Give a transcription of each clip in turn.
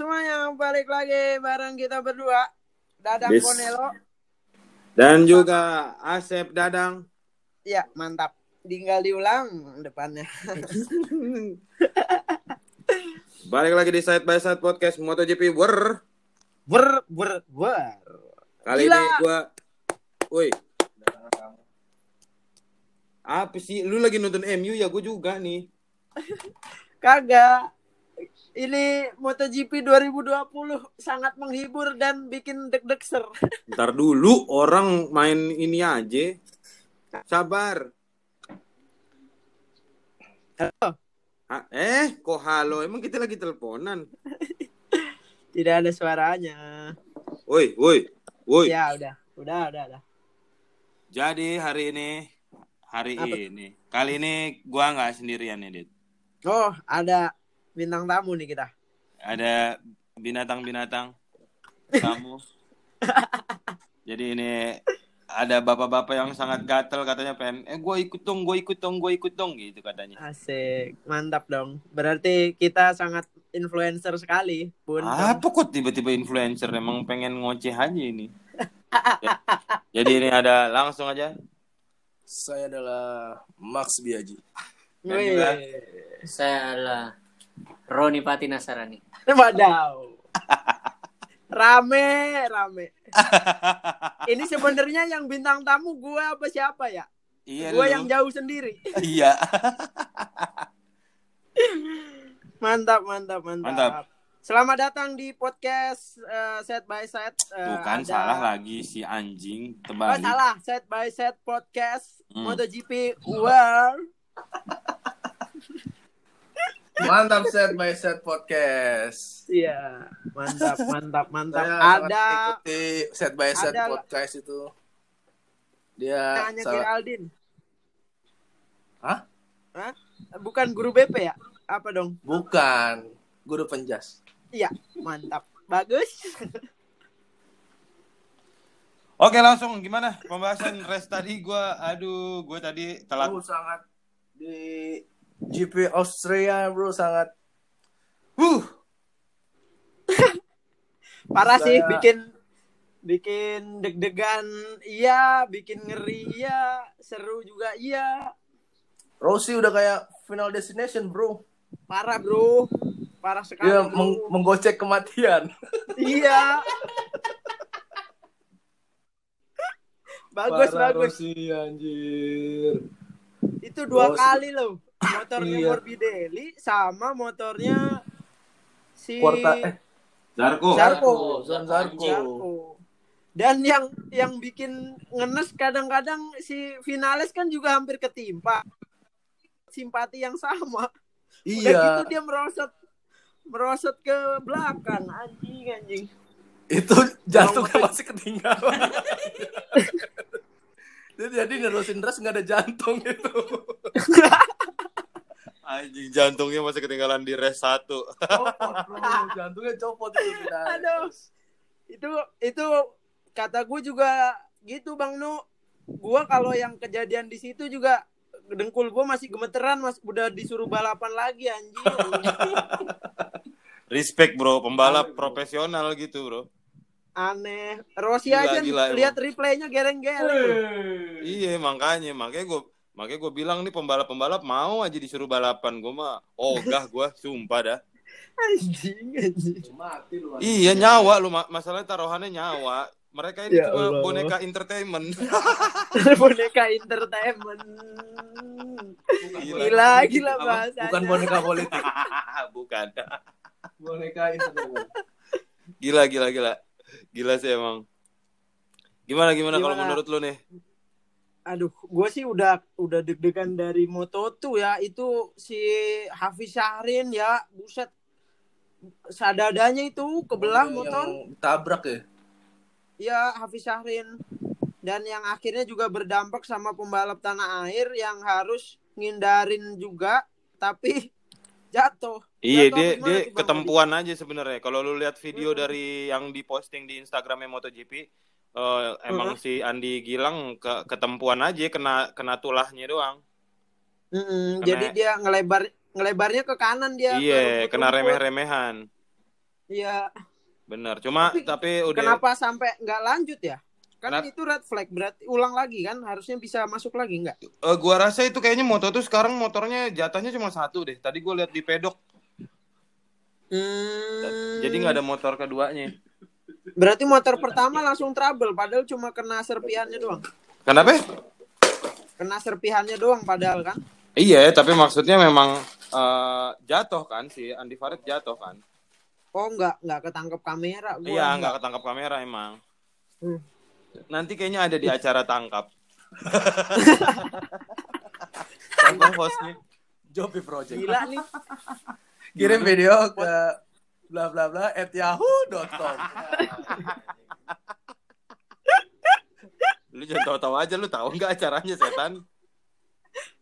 semuanya, balik lagi bareng kita berdua. Dadang Bis. Konelo. Dan juga Asep Dadang. Ya, mantap. Tinggal diulang depannya. Balik lagi di Side by Side Podcast MotoGP War. Ber, ber, ber. Kali Gila. ini gua Woi. Apa sih? Lu lagi nonton MU ya? Gue juga nih. Kagak. Ini MotoGP 2020 sangat menghibur dan bikin deg-deg ser. Ntar dulu orang main ini aja. Sabar. Halo. Ha- eh, kok halo? Emang kita lagi teleponan? Tidak ada suaranya. Woi, woi, woi. Ya, udah. Udah, udah, udah. Jadi hari ini, hari Apa? ini, kali ini gua nggak sendirian nih, Dit. Oh, ada bintang tamu nih kita. ada binatang-binatang kamu jadi ini ada bapak-bapak yang sangat gatel katanya pengen eh gue ikut dong gue ikut dong gue ikut dong gitu katanya Asik, mantap dong. Berarti kita sangat influencer sekali, Bun. apa kok tiba-tiba influencer emang pengen ngoceh aja ini Ya. jadi ini ada langsung aja Saya adalah Max Biaji. Dan juga- Saya adalah Roni Pati Nasarani. Wadaw. Rame, rame. Ini sebenarnya yang bintang tamu gua apa siapa ya? iya Gua lu. yang jauh sendiri. iya Mantap, mantap, mantap. Mantap. Selamat datang di podcast eh, Set by Set. Eh, tuh kan ada- salah lagi si anjing Oh, terbalik salah. Set by Set podcast Hmm. MotoGP World. Mantap set by set podcast. Iya, mantap, mantap, mantap. Saya sangat ada mengikuti set by set ada- podcast itu. Dia hanya salah- Geraldine. Hah? Hah? Bukan guru BP ya? Apa dong? bukan guru penjas. Iya, mantap. Bagus. oke langsung gimana pembahasan rest tadi gue aduh gue tadi telat Bro sangat di GP Austria bro sangat huh Parah sih Saya- bikin bikin deg-degan iya, bikin ngeri iya, seru juga iya. Rossi udah kayak final destination bro. Parah, Bro. Parah sekali. Dia bro. meng- menggocek kematian. Iya. bagus, Parah bagus. Rossi anjir. Itu dua Rossi. kali loh. Motornya Iya. Morbidelli sama motornya si Quarta eh Zarko Zarko. Zarko. Zarko. Dan yang yang bikin ngenes kadang-kadang si finalis kan juga hampir ketimpa. Simpati yang sama. Udah Iya. gitu dia merosot merosot ke belakang anjing anjing. itu jantungnya Orang- masih ketinggalan. Jadi jadi nerusin ras nggak ada jantung itu. anjing jantungnya masih ketinggalan di rest satu Copot bro, jantungnya copot itu. Aduh. Itu itu kata gue juga gitu Bang Nu. Gua kalau yang kejadian di situ juga dengkul gue masih gemeteran mas udah disuruh balapan lagi anjing. Respect bro, pembalap profesional gitu bro. Aneh. Rossi Gila, aja gila lihat replaynya gereng-gereng. Iya makanya, makanya gue makanya gue bilang nih pembalap-pembalap mau aja disuruh balapan gue mah ogah gue sumpah dah. Anjing anjing. Mati lu. Iya nyawa lu ma- masalah taruhannya nyawa. Mereka ini Ya cuma Allah. boneka entertainment. boneka entertainment. Gila, gila Apa? bahasanya. Bukan boneka politik. Bukan. boneka entertainment. Gila gila gila. Gila sih emang. Gimana gimana, kalau Gimana? menurut lu nih? Aduh, gue sih udah udah deg-degan dari Moto2 ya. Itu si Hafiz Syahrin ya, buset. Sadadanya itu kebelah Yang motor. tabrak ya. Ya, Hafiz Syahrin. Dan yang akhirnya juga berdampak sama pembalap tanah air yang harus ngindarin juga, tapi jatuh. Iya Jatuh dia dia tuh, ketempuan aja sebenarnya. Kalau lu lihat video Hmm. dari yang diposting di Instagramnya MotoGP, eh, emang Hmm. si Andi Gilang ke ketempuan aja kena kena tulahnya doang. Mm-mm, Karena- jadi dia ngelebar ngelebarnya ke kanan dia. iya, ke kena remeh-remehan. Iya. Bener. Cuma Tapi tapi, udah Kenapa sampai nggak lanjut ya? Kan Kenapa? itu red flag berarti ulang lagi kan harusnya bisa masuk lagi nggak? Eh, gua rasa itu kayaknya moto tuh sekarang motornya jatahnya cuma satu deh. Tadi gua lihat di pedok. Hmm. Jadi nggak ada motor keduanya. Berarti motor pertama langsung trouble padahal cuma kena serpihannya doang. Kenapa? Kena serpihannya doang padahal kan. Iya, tapi maksudnya memang eh, jatuh kan si Andi Farid jatuh kan. Oh nggak nggak ketangkep kamera gua. iya, nggak ketangkap kamera emang. Hmm. Nanti kayaknya ada di acara tangkap. Siapa hostnya? Jopi Project. Gila nih. Kirim video ke bla bla bla at yahoo.com. Lu jangan tahu-tahu aja lu tahu nggak acaranya setan?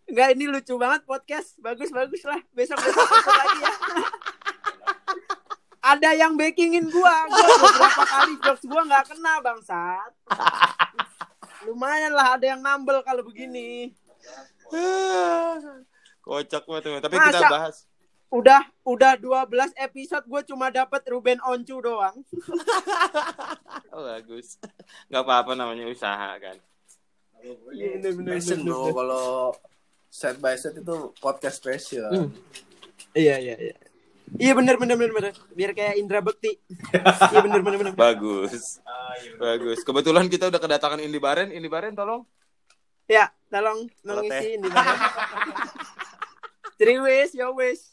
Enggak ini lucu banget podcast. Bagus bagus lah. Besok besok, besok lagi ya. Ada yang backingin gua. Gua beberapa kali jokes gua nggak kena bangsat. Lumayan lah ada yang nambel kalau begini. Kocak banget. Tapi kita Masa? bahas. Udah udah 12 episode gue cuma dapat Ruben Oncu doang. Oh, bagus. Nggak apa-apa namanya usaha kan. Iya, Passion bro kalau set by set itu podcast special. Hmm. Iya iya iya. Iya bener bener bener bener. Biar kayak Indra Bekti. Iya bener bener bener. Bagus. Bagus. Kebetulan kita udah kedatangan Indi Baren. Indi Baren tolong. Ya, tolong mengisi ini. Three ways, yo ways.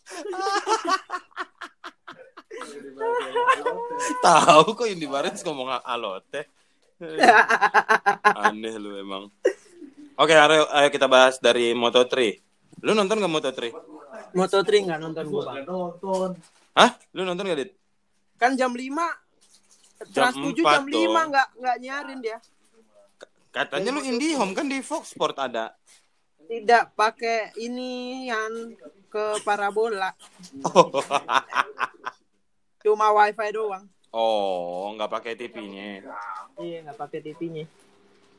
Tahu kok Indi Baren ngomong alote. Aneh lu emang. Oke, ayo, ayo kita bahas dari Moto3. Lu nonton gak Moto3? Moto 3 nggak nonton gue bang. Nonton. Hah? Lu nonton gak, Dit? Kan jam 5 Trans 7 4 jam 5 dong. nggak nggak nyarin dia. Katanya lu IndiHome kan di Fox Sport ada. Tidak pakai ini yang ke parabola. Cuma wifi doang. Oh, nggak pakai TV-nya. Iya nggak pakai TV-nya.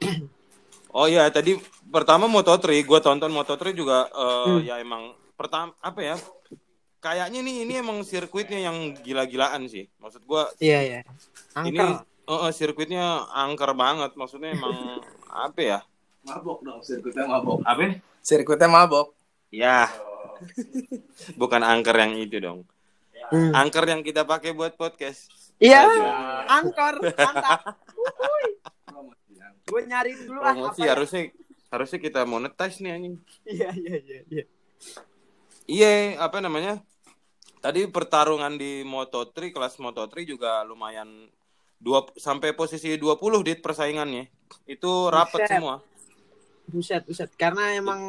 Oh iya, tadi pertama Moto3, gua tonton Moto3 juga eh, Hmm. ya emang pertama apa ya? Kayaknya nih ini emang sirkuitnya yang gila-gilaan sih. Maksud gua Iya iya. ini Angker. eh, eh, sirkuitnya angker banget. Maksudnya emang apa ya? Mabok dong, sirkuitnya mabok. Apa? Sirkuitnya mabok. Ya. Bukan angker yang itu dong. Hmm. Angker yang kita pakai buat podcast. Iya. Aduh. Angkor. Mantap. Gue nyari dulu ah. Promosi apa ya? harusnya harusnya kita monetize nih anjing. Iya iya iya. iya. Iya, apa namanya? Tadi pertarungan di Moto3 kelas Moto3 juga lumayan dua sampai posisi 20 dit persaingannya. Itu rapat semua. Buset, buset. Karena emang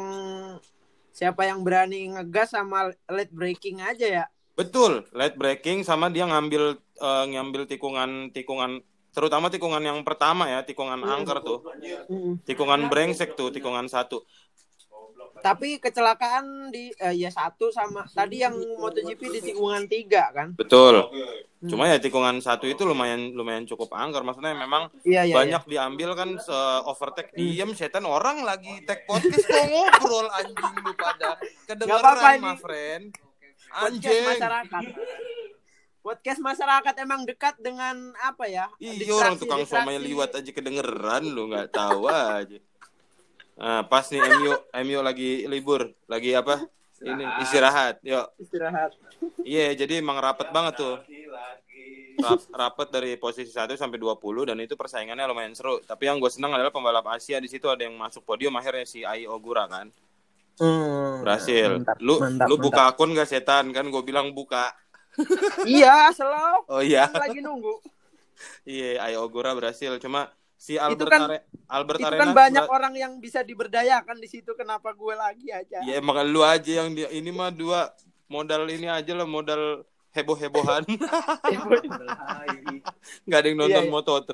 siapa yang berani ngegas sama late breaking aja ya. Betul, late breaking sama dia ngambil eh, ngambil tikungan tikungan terutama tikungan yang pertama ya, tikungan angker tuh. Tikungan brengsek tuh, tikungan satu. Tapi kecelakaan di eh, ya satu sama tadi yang MotoGP di tikungan tiga kan. Betul. Cuma ya tikungan satu itu lumayan lumayan cukup angker. Maksudnya memang Iya iya. banyak diambil kan se overtake diem setan orang lagi tag podcast kok ngobrol anjing lu pada kedengeran ini. my friend iya. Podcast anjing masyarakat. Podcast masyarakat emang dekat dengan apa ya? iya orang tukang somai liwat aja kedengeran lu nggak tahu aja nah, pas nih Emio Emio lagi libur lagi apa ini istirahat yuk Istirahat. iya jadi emang rapet banget tuh Rap- rapet dari posisi 1 sampai 20 dan itu persaingannya lumayan seru. Tapi yang gue senang adalah pembalap Asia di situ ada yang masuk podium akhirnya si Ai Ogura kan. Hmm. Berhasil. Mantap, lu mantap, lu mantap. buka akun gak setan kan gue bilang buka. Iya, selalu Oh iya. lagi nunggu. Iya, Ai Ogura berhasil. Cuma si Albert kan- Are- Albert Itu kan banyak ber- orang yang bisa diberdayakan di situ. Kenapa gue lagi aja? Ya emang lu aja yang dia ini mah dua modal ini aja lah modal heboh-hebohan. Nggak ada yang nonton Iya, iya. Moto3.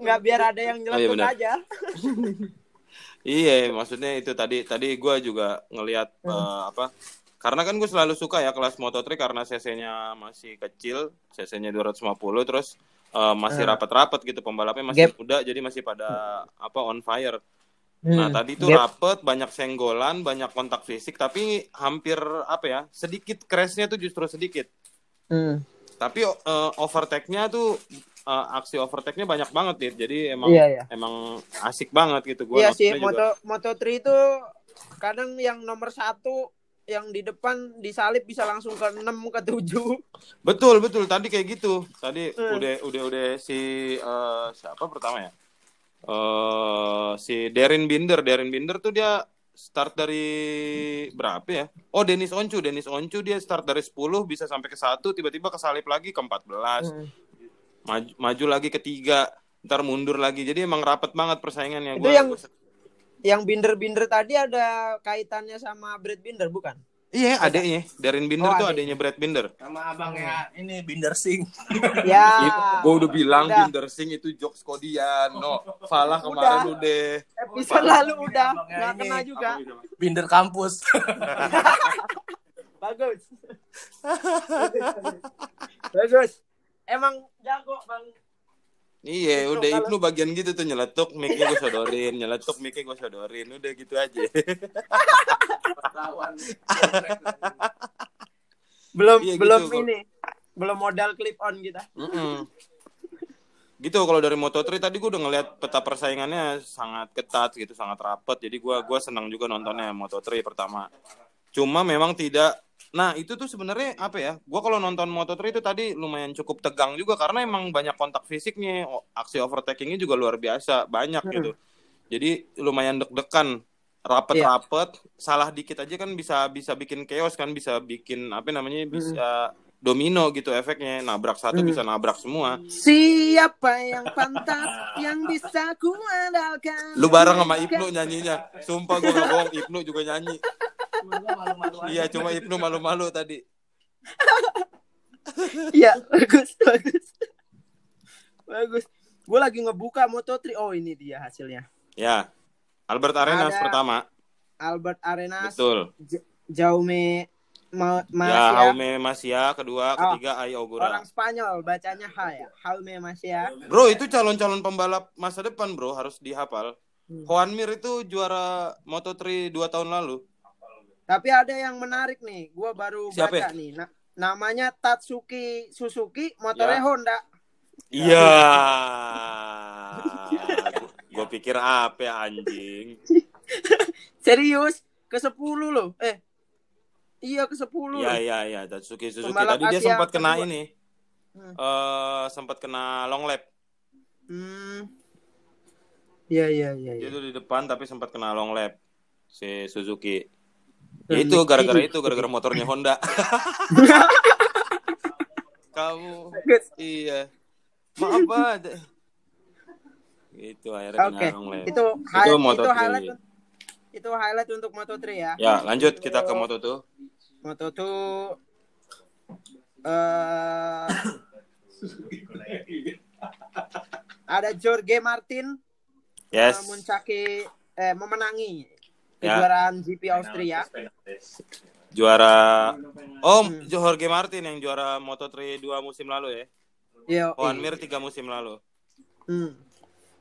Nggak biar ada yang Oh, iya nyeletuk aja. Iya, maksudnya itu tadi tadi gue juga ngelihat Hmm. eh, apa? Karena kan gue selalu suka ya kelas Moto3 karena cc-nya masih kecil, cc-nya 250 terus eh, masih Hmm. rapat-rapat gitu pembalapnya masih Gap. muda jadi masih pada apa on fire. Nah, Hmm. tadi tuh Gap. rapet, banyak senggolan, banyak kontak fisik tapi hampir apa ya? Sedikit crashnya tuh justru sedikit. Hmm. tapi eh, overtake-nya tuh eh, aksi overtake-nya banyak banget Dit. jadi emang Iya, iya. emang asik banget gitu gua Iya sih, juga. moto Moto3 itu kadang yang nomor satu yang di depan disalip bisa langsung ke 6 ke 7. betul betul. Tadi kayak gitu. Tadi Hmm. udah udah udah si eh, siapa pertama ya? Eh si Darren Binder. Darren Binder tuh dia start dari berapa ya? Oh Dennis Oncu. Dennis Oncu dia start dari 10 bisa sampai ke satu tiba-tiba kesalip lagi ke 14 Hmm. maju, maju lagi ke tiga ntar mundur lagi. Jadi emang rapet banget persaingannya. Itu Gua- yang- gua- Yang binder-binder tadi ada kaitannya sama Brad Binder bukan? iya adeknya Darren Binder Oh, tuh adeknya. adeknya Brad Binder Sama abangnya ini Binder Singh. Ya. gue udah bilang Udah. Binder Singh itu jokes kodian no Falah kemarin udah, Episode lalu udah Abangnya nggak ini. kena juga. Binder kampus. Bagus. Bagus. Emang jago bang. Iya, Itu udah kalau- Ibnu bagian gitu tuh nyeletuk mic-nya gue sodorin, nyeletuk mic-nya gue sodorin, udah gitu aja. Belum Iya, gitu, belum kok. ini. Belum modal clip on kita. Mm-mm. Gitu kalau dari Moto3 tadi gue udah ngeliat peta persaingannya sangat ketat gitu, sangat rapet. Jadi gue gua senang juga nontonnya Moto3 pertama. Cuma memang tidak Nah, itu tuh sebenarnya apa ya? Gua kalau nonton Moto3 itu tadi lumayan cukup tegang juga karena emang banyak kontak fisiknya, aksi overtakingnya juga luar biasa, banyak Hmm. gitu. Jadi lumayan deg-degan, rapet-rapet, salah dikit aja kan bisa bisa bikin chaos kan, bisa bikin apa namanya? bisa domino gitu efeknya. Nabrak satu Hmm. bisa nabrak semua. Siapa yang pantas yang bisa ku andalkan? Lu bareng sama Ibnu nyanyinya. Sumpah gue gak bohong, Ibnu juga nyanyi. Iya, cuma Ibnu malu-malu tadi. Iya, bagus, bagus. Bagus. Gue lagi ngebuka Moto3. Oh, ini dia hasilnya. Ya. Albert Arenas Ada- pertama. Albert Arenas, Betul. J- Jaume Ma ya, Masia, Jaume Masia, kedua, Oh, ketiga Ai Ogura. orang Spanyol bacanya H ya. Jaume Masia. Bro, itu calon-calon pembalap masa depan, Bro, harus dihafal. Hmm. Juan Mir itu juara Moto3 2 tahun lalu. Tapi ada yang menarik nih, gue baru Siapa baca nih. Na- namanya Tatsuki Suzuki, motornya Ya. Honda. Iya. Gue pikir apa ya, anjing. Serius, ke 10 loh. Eh, iya ke 10 Iya, loh. iya, iya, Tatsuki Suzuki. Pembalap Tadi dia Asia sempat kena kedua. ini. Hmm. eh sempat kena long lap. Hmm. Iya, iya, iya. Dia iya. tuh di depan tapi sempat kena long lap si Suzuki. Dan itu gara-gara itu gara-gara motornya Honda. Kamu iya. Maaf banget. Gitu akhirnya kena long lap. itu, hi- Itu itu, Moto3. highlight itu highlight untuk Moto3 ya. Ya, lanjut kita ke Moto tuh. Moto2 eh ada Jorge Martin Yes. memuncaki eh memenangi Ya. kejuaraan GP Austria. Juara Oh, Hmm. Jorge Martin yang juara Moto3 2 musim lalu ya. Yo, Juan Mir 3 musim lalu. Hmm.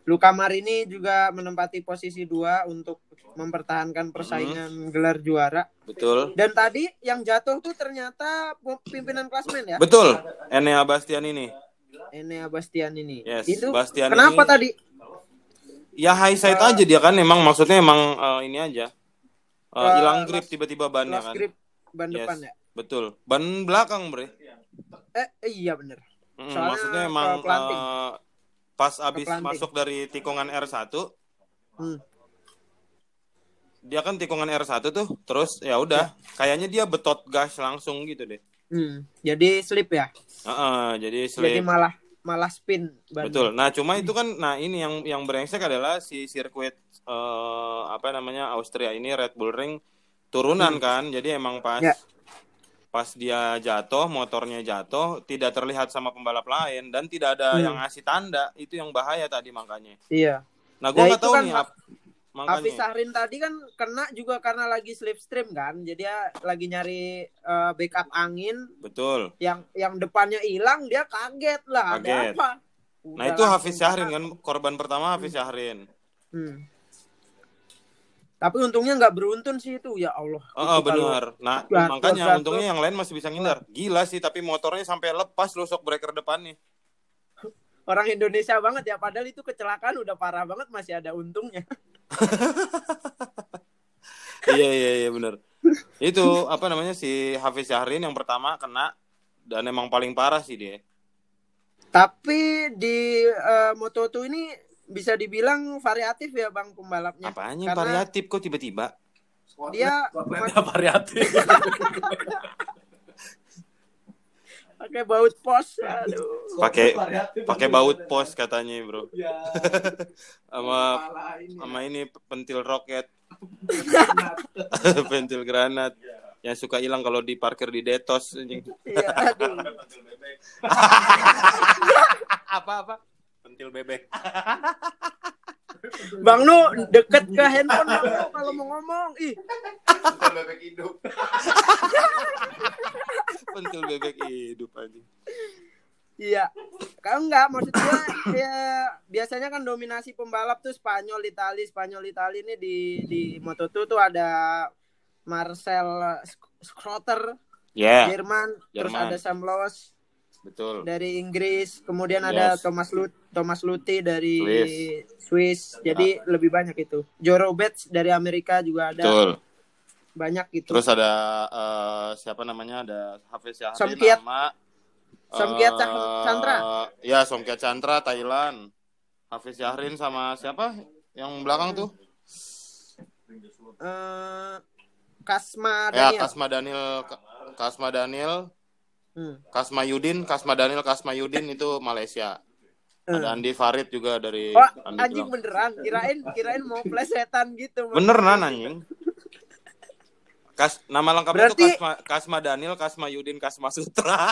Luka Marini juga menempati posisi dua untuk mempertahankan persaingan gelar juara. Betul. Dan tadi yang jatuh tuh ternyata pimpinan klasmen ya. Betul. Enea Bastian ini. Enea Bastian ini. Yes, Itu Bastian kenapa ini- tadi? Ya high side aja dia kan emang maksudnya emang eh, ini aja. Eh, Eh, hilang grip lost- tiba-tiba bannya Lost kan. grip ban Yes. depan ya. Betul. Ban belakang, Bre. Eh iya bener. Mm, Soalnya maksudnya emang eh, pas abis masuk dari tikungan R1, Hmm. dia kan tikungan R1 tuh, terus ya udah, kayaknya dia betot gas langsung gitu deh. Hmm. Jadi slip ya. Heeh, jadi Jadi slip. malah malah spin ban. Betul. Nah, cuma itu kan nah ini yang yang brengsek adalah si sirkuit eh, apa namanya Austria ini Red Bull Ring turunan kan. Jadi emang pas Ya. pas dia jatuh, motornya jatuh, tidak terlihat sama pembalap lain dan tidak ada Hmm. yang ngasih tanda. Itu yang bahaya tadi makanya. Iya. Nah, gua Ya, nggak itu tahu kan nih ap- makanya. Hafiz Sahrin tadi kan kena juga karena lagi slipstream kan. Jadi dia lagi nyari eh, backup angin Betul. yang yang depannya hilang dia kaget lah Kaget. ada apa. Nah, Udah itu langsung Hafiz Syahrin kan korban pertama Hafiz Syahrin. Hmm. Tapi untungnya nggak beruntun sih itu ya Allah. Oh, Itu kalau- benar. Nah, Gatot, makanya gatot. untungnya yang lain masih bisa ngindar. Gila sih, tapi motornya sampai lepas loh shock breaker depannya. Orang Indonesia banget ya padahal itu kecelakaan udah parah banget masih ada untungnya. iya, iya, iya benar. Itu apa namanya si Hafiz Syahrin yang pertama kena dan emang paling parah sih dia. Tapi di eh, Moto2 ini bisa dibilang variatif ya Bang pembalapnya. Apanya yang Karena- variatif kok tiba-tiba? Dia variatif. pakai baut pos. Aduh. Pakai Variatif. pakai baut pos katanya, Bro. Ya. Sama sama ini pentil roket, pentil granat yang suka hilang kalau diparkir di detos anjing. Iya, aduh. Apa-apa? Pentil bebek. Bang Nu deket ke handphone Bang Nu kalau mau ngomong. Ih, bebek hidup. Pentil bebek hidup anjing. iya. Kalau enggak maksud gua ya biasanya kan dominasi pembalap tuh Spanyol, Itali, Spanyol, Itali ini di di Moto2 tuh ada Marcel Schroeter Ya, Jerman, terus Jerman. ada Sam Loos betul. dari Inggris, kemudian ada Yes. Thomas Lut Thomas Luthi dari Swiss. Swiss. Jadi lebih banyak itu. Joe Roberts dari Amerika juga ada Betul. banyak gitu. Terus ada eh, siapa namanya? Ada Hafiz Syahrin Somkiat. sama Somkiat eh, Cah- Chandra. Ya, Somkiat Chandra Thailand. Hafiz Syahrin sama siapa? Yang belakang tuh? Eh, Kasma Ya, Daniel. Kasma Daniel Ka- Kasma Daniel, Hmm. Kasma Yudin, Kasma Daniel, Kasma Yudin itu Malaysia. Ada Andi Farid juga dari Oh, Andi anjing beneran. Kirain kirain mau plesetan gitu. Bener nan anjing. Kas, nama lengkapnya Berarti- Kasma, Kasma Daniel, Kasma Yudin, Kasma Sutra.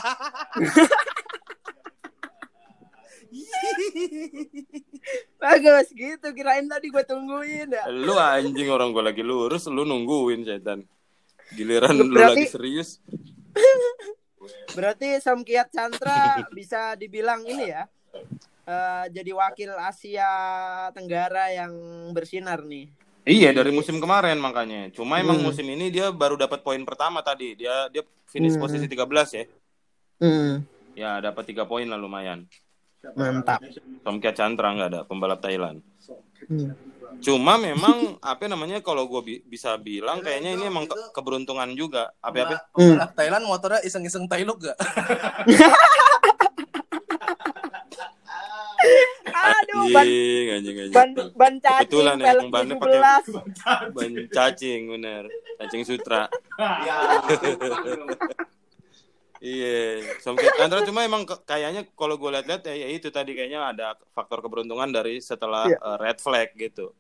Bagus gitu. Kirain tadi gue tungguin ya. lu anjing orang gue lagi lurus, lu nungguin setan. Giliran lu Berarti- lagi serius. Berarti Somkiat Chandra bisa dibilang ini ya. eh, jadi wakil Asia Tenggara yang bersinar nih. Iya dari musim kemarin makanya. Cuma emang Hmm. musim ini dia baru dapat poin pertama tadi. Dia dia finish Hmm. posisi 13 ya. Hmm, Ya dapat tiga poin lah lumayan. mantap. Somkiat Chandra nggak ada pembalap Thailand. Hmm. Cuma memang apa namanya kalau gue bisa bilang kayaknya ini emang ke- keberuntungan juga. Apa-apa? Pembalap Thailand motornya iseng-iseng Thailand gak? Aduh, ban Anjing, anjing, ban ban cacing Kebetulan ya, yang bannya pakai- 17. Ban cacing bener. Cacing sutra. Iya, Somkiat Chandra cuma emang kayaknya kalau gue lihat-lihat ya, ya itu tadi kayaknya ada faktor keberuntungan dari setelah Iya. eh, red flag gitu.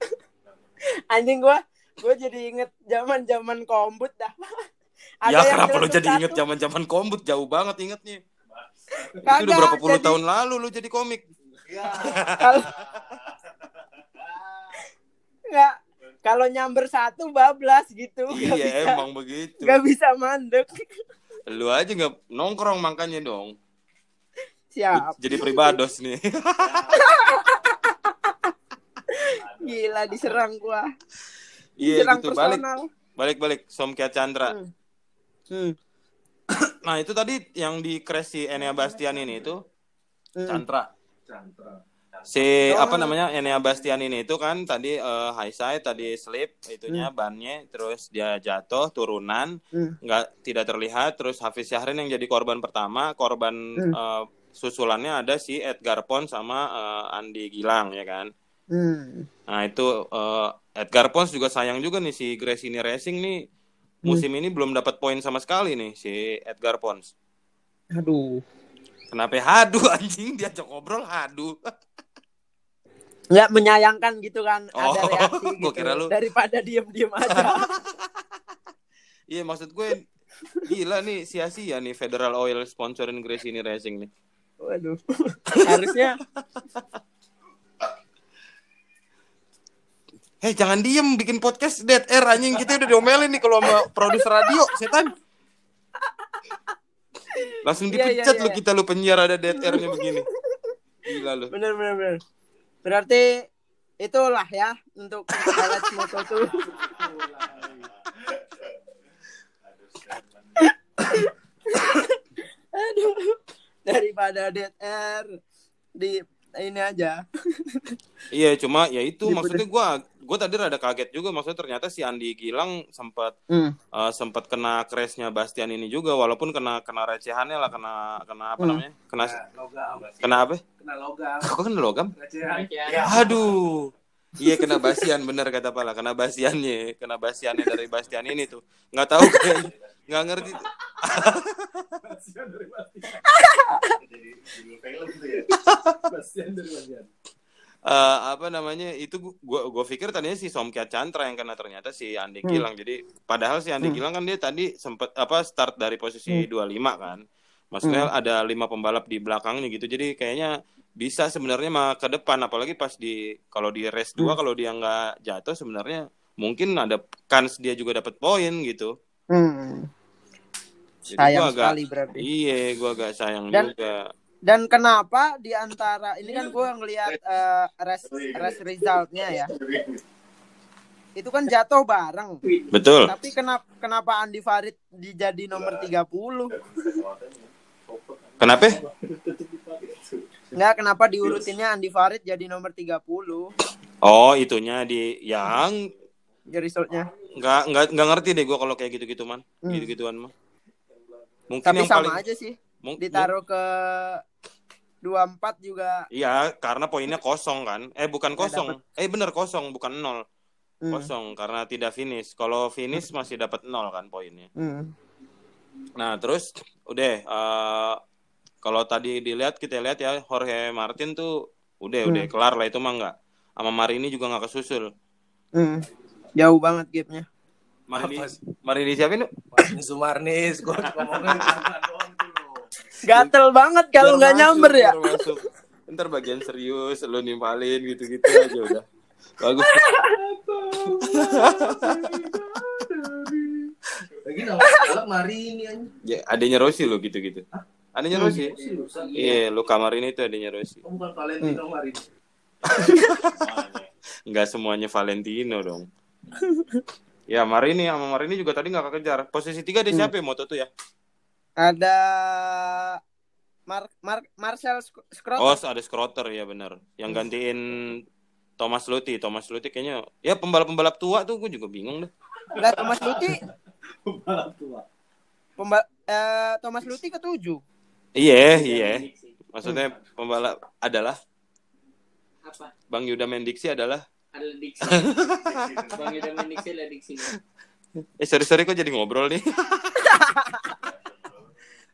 Anjing gua gua jadi inget zaman-zaman kombut dah. ya yang kenapa lu nyeletuk jadi inget zaman-zaman kombut jauh banget ingetnya. Itu Kagak, udah berapa puluh jadi- tahun lalu lu jadi komik. Kalau Nggak, kalau nyamber satu bablas gitu. Iya bisa, emang begitu. nggak bisa mandek. Lu aja nggak nongkrong makanya dong. Siap. Jadi pribados nih. Gila diserang gua. Iya Diserang gitu balik personal. balik balik Somkiat Chandra. Hmm. Hmm. Nah itu tadi yang di crash si Enea Bastian ini itu Hmm. Chandra. Si Oh. apa namanya Enea Bastian ini itu kan tadi eh, high side tadi slip itunya bannya terus dia jatuh turunan Hmm. nggak tidak terlihat terus Hafiz Syahrin yang jadi korban pertama korban Hmm. eh, susulannya ada si Edgar Pons sama eh, Andi Gilang ya kan. Hmm. Nah itu eh, Edgar Pons juga sayang juga nih si Gresini Racing nih musim ini belum dapat poin sama sekali nih si Edgar Pons. Aduh. Kenapa hadu anjing diajak ngobrol hadu. Nggak menyayangkan gitu kan ada Oh, reaksi gua gitu kira lu- daripada diem-diem aja. Iya maksud gue gila nih sia-sia nih Federal Oil sponsorin Gresini Racing nih. Waduh. Harusnya Hei jangan diem bikin podcast dead air anjing kita udah diomelin nih kalau sama produser radio setan. Langsung Iya, iya, dipecat iya, lu iya. kita lu penyiar ada dead airnya begini. Gila lu. bener bener bener. Berarti itulah ya untuk highlights moto tuh. Aduh. Daripada dead air di ini aja. Iya, cuma ya itu Di- maksudnya gua gua tadi rada kaget juga maksudnya ternyata si Andi Gilang sempat Hmm. eh, sempat kena crash-nya Bastian ini juga walaupun kena kena recehannya lah kena kena apa Hmm. namanya? Kena Kena logam. kena apa? Kena logam. Kok kena logam? Recehan. Ya. Aduh. Iya kena Basian bener kata Pala, kena Basiannya, kena Basiannya dari Bastian ini tuh. Nggak tahu kayak nggak ngerti. Bastian dari. Jadi film ya. Bastian. Eh, apa namanya itu gu- gua gua pikir tadinya si Somkia Chantra yang kena ternyata si Andi Hmm. Gilang. Jadi padahal si Andi Hmm. Gilang kan dia tadi sempat apa start dari posisi 25 kan. Maksudnya Hmm. ada lima pembalap di belakangnya gitu. Jadi kayaknya bisa sebenarnya mah ke depan apalagi pas di kalau di race 2 Hmm. kalau dia nggak jatuh sebenarnya mungkin ada kans dia juga dapat poin gitu. Hmm. Jadi Sayang gua agak sekali berarti. Iya, gua agak sayang Dan- juga. Dan kenapa di antara ini kan gue ngelihat eh, race race resultnya ya. Itu kan jatuh bareng. Betul. Tapi kenapa kenapa Andi Farid dijadi nomor 30? Kenapa? Enggak, kenapa diurutinnya Andi Farid jadi nomor 30? Oh, itunya di yang Ya resultnya. nggak nggak nggak ngerti deh gua kalau kayak gitu-gitu man. Hmm. Gitu-gituan mah. Mungkin Tapi yang sama paling aja sih. mung- Ditaruh ke 24 juga. Iya, karena poinnya kosong kan. Eh bukan kosong. Eh bener kosong, bukan nol. Hmm. Kosong karena tidak finish. Kalau finish masih dapat nol kan poinnya. Hmm. Nah, terus udah eh, kalau tadi dilihat kita lihat ya Jorge Martin tuh udah Hmm. udah kelar lah itu mah nggak. Sama Marini juga nggak kesusul. Hmm. Jauh banget gapnya. Marini? Marini siapa ini? Sumarnis. Gue ngomongin. Gatel banget kalau nggak nyamber ya. masuk. Ntar bagian serius lu nimpalin gitu-gitu aja udah. Bagus. Lagi nama balap Mari ini aja. Ya, adanya Rossi lo gitu-gitu. Adanya Hmm. Rossi. Iya, lu kamarin itu adanya Rossi. Oh, bukan Valentino Mari. Nggak semuanya Valentino dong. ya, Marini sama Marini juga tadi nggak kekejar. Posisi tiga dia Hmm. siapa ya moto tuh ya? Ada Mar Mar Marcel Scrotter. Oh, ada Skrotter ya benar. Yang gantiin Thomas Luthi. Thomas Luthi kayaknya ya pembalap-pembalap tua tuh gue juga bingung deh. Enggak Thomas Luthi, Balap tua. pemba eh, Thomas Luthi ketujuh. Iya, iya. Maksudnya pembalap adalah Apa? Bang Yuda Mendiksi adalah Ada diksi. Bang Yuda Mendiksi ada diksi. Eh sorry sorry kok jadi ngobrol nih.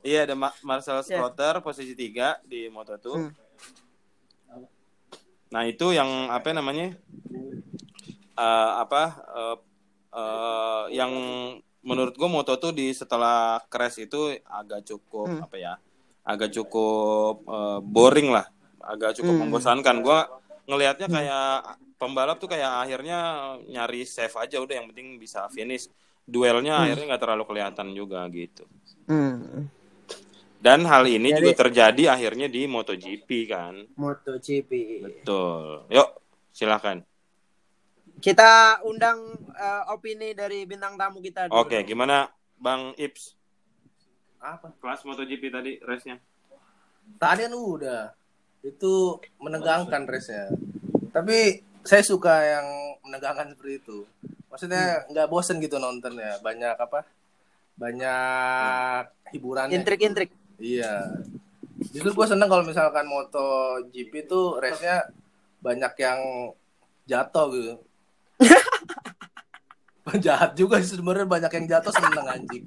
Iya ada Ma- Marcel Scrotter posisi 3 di Moto2. Hmm. Nah itu yang apa namanya? Eh, apa eh, eh, yang menurut gue Moto2 di setelah crash itu agak cukup Hmm. apa ya? Agak cukup eh, boring lah, agak cukup Hmm. membosankan. Gue ngelihatnya kayak pembalap tuh kayak akhirnya nyari save aja udah yang penting bisa finish. Duelnya Hmm. akhirnya nggak terlalu kelihatan juga gitu. Hmm. Dan hal ini Jadi- juga terjadi akhirnya di MotoGP kan. MotoGP. Betul. Yuk, silakan. Kita undang eh, opini dari bintang tamu kita. Oke, gimana Bang Ips? Apa? Kelas MotoGP tadi race-nya. Tadi kan udah. Itu menegangkan race-nya. Tapi saya suka yang menegangkan seperti itu. Maksudnya nggak bosen gitu nontonnya. Banyak apa? Banyak hiburannya. Intrik-intrik. Iya. Justru gue seneng kalau misalkan MotoGP itu race-nya banyak yang jatuh gitu. Jahat juga sih sebenarnya banyak yang jatuh seneng anjing.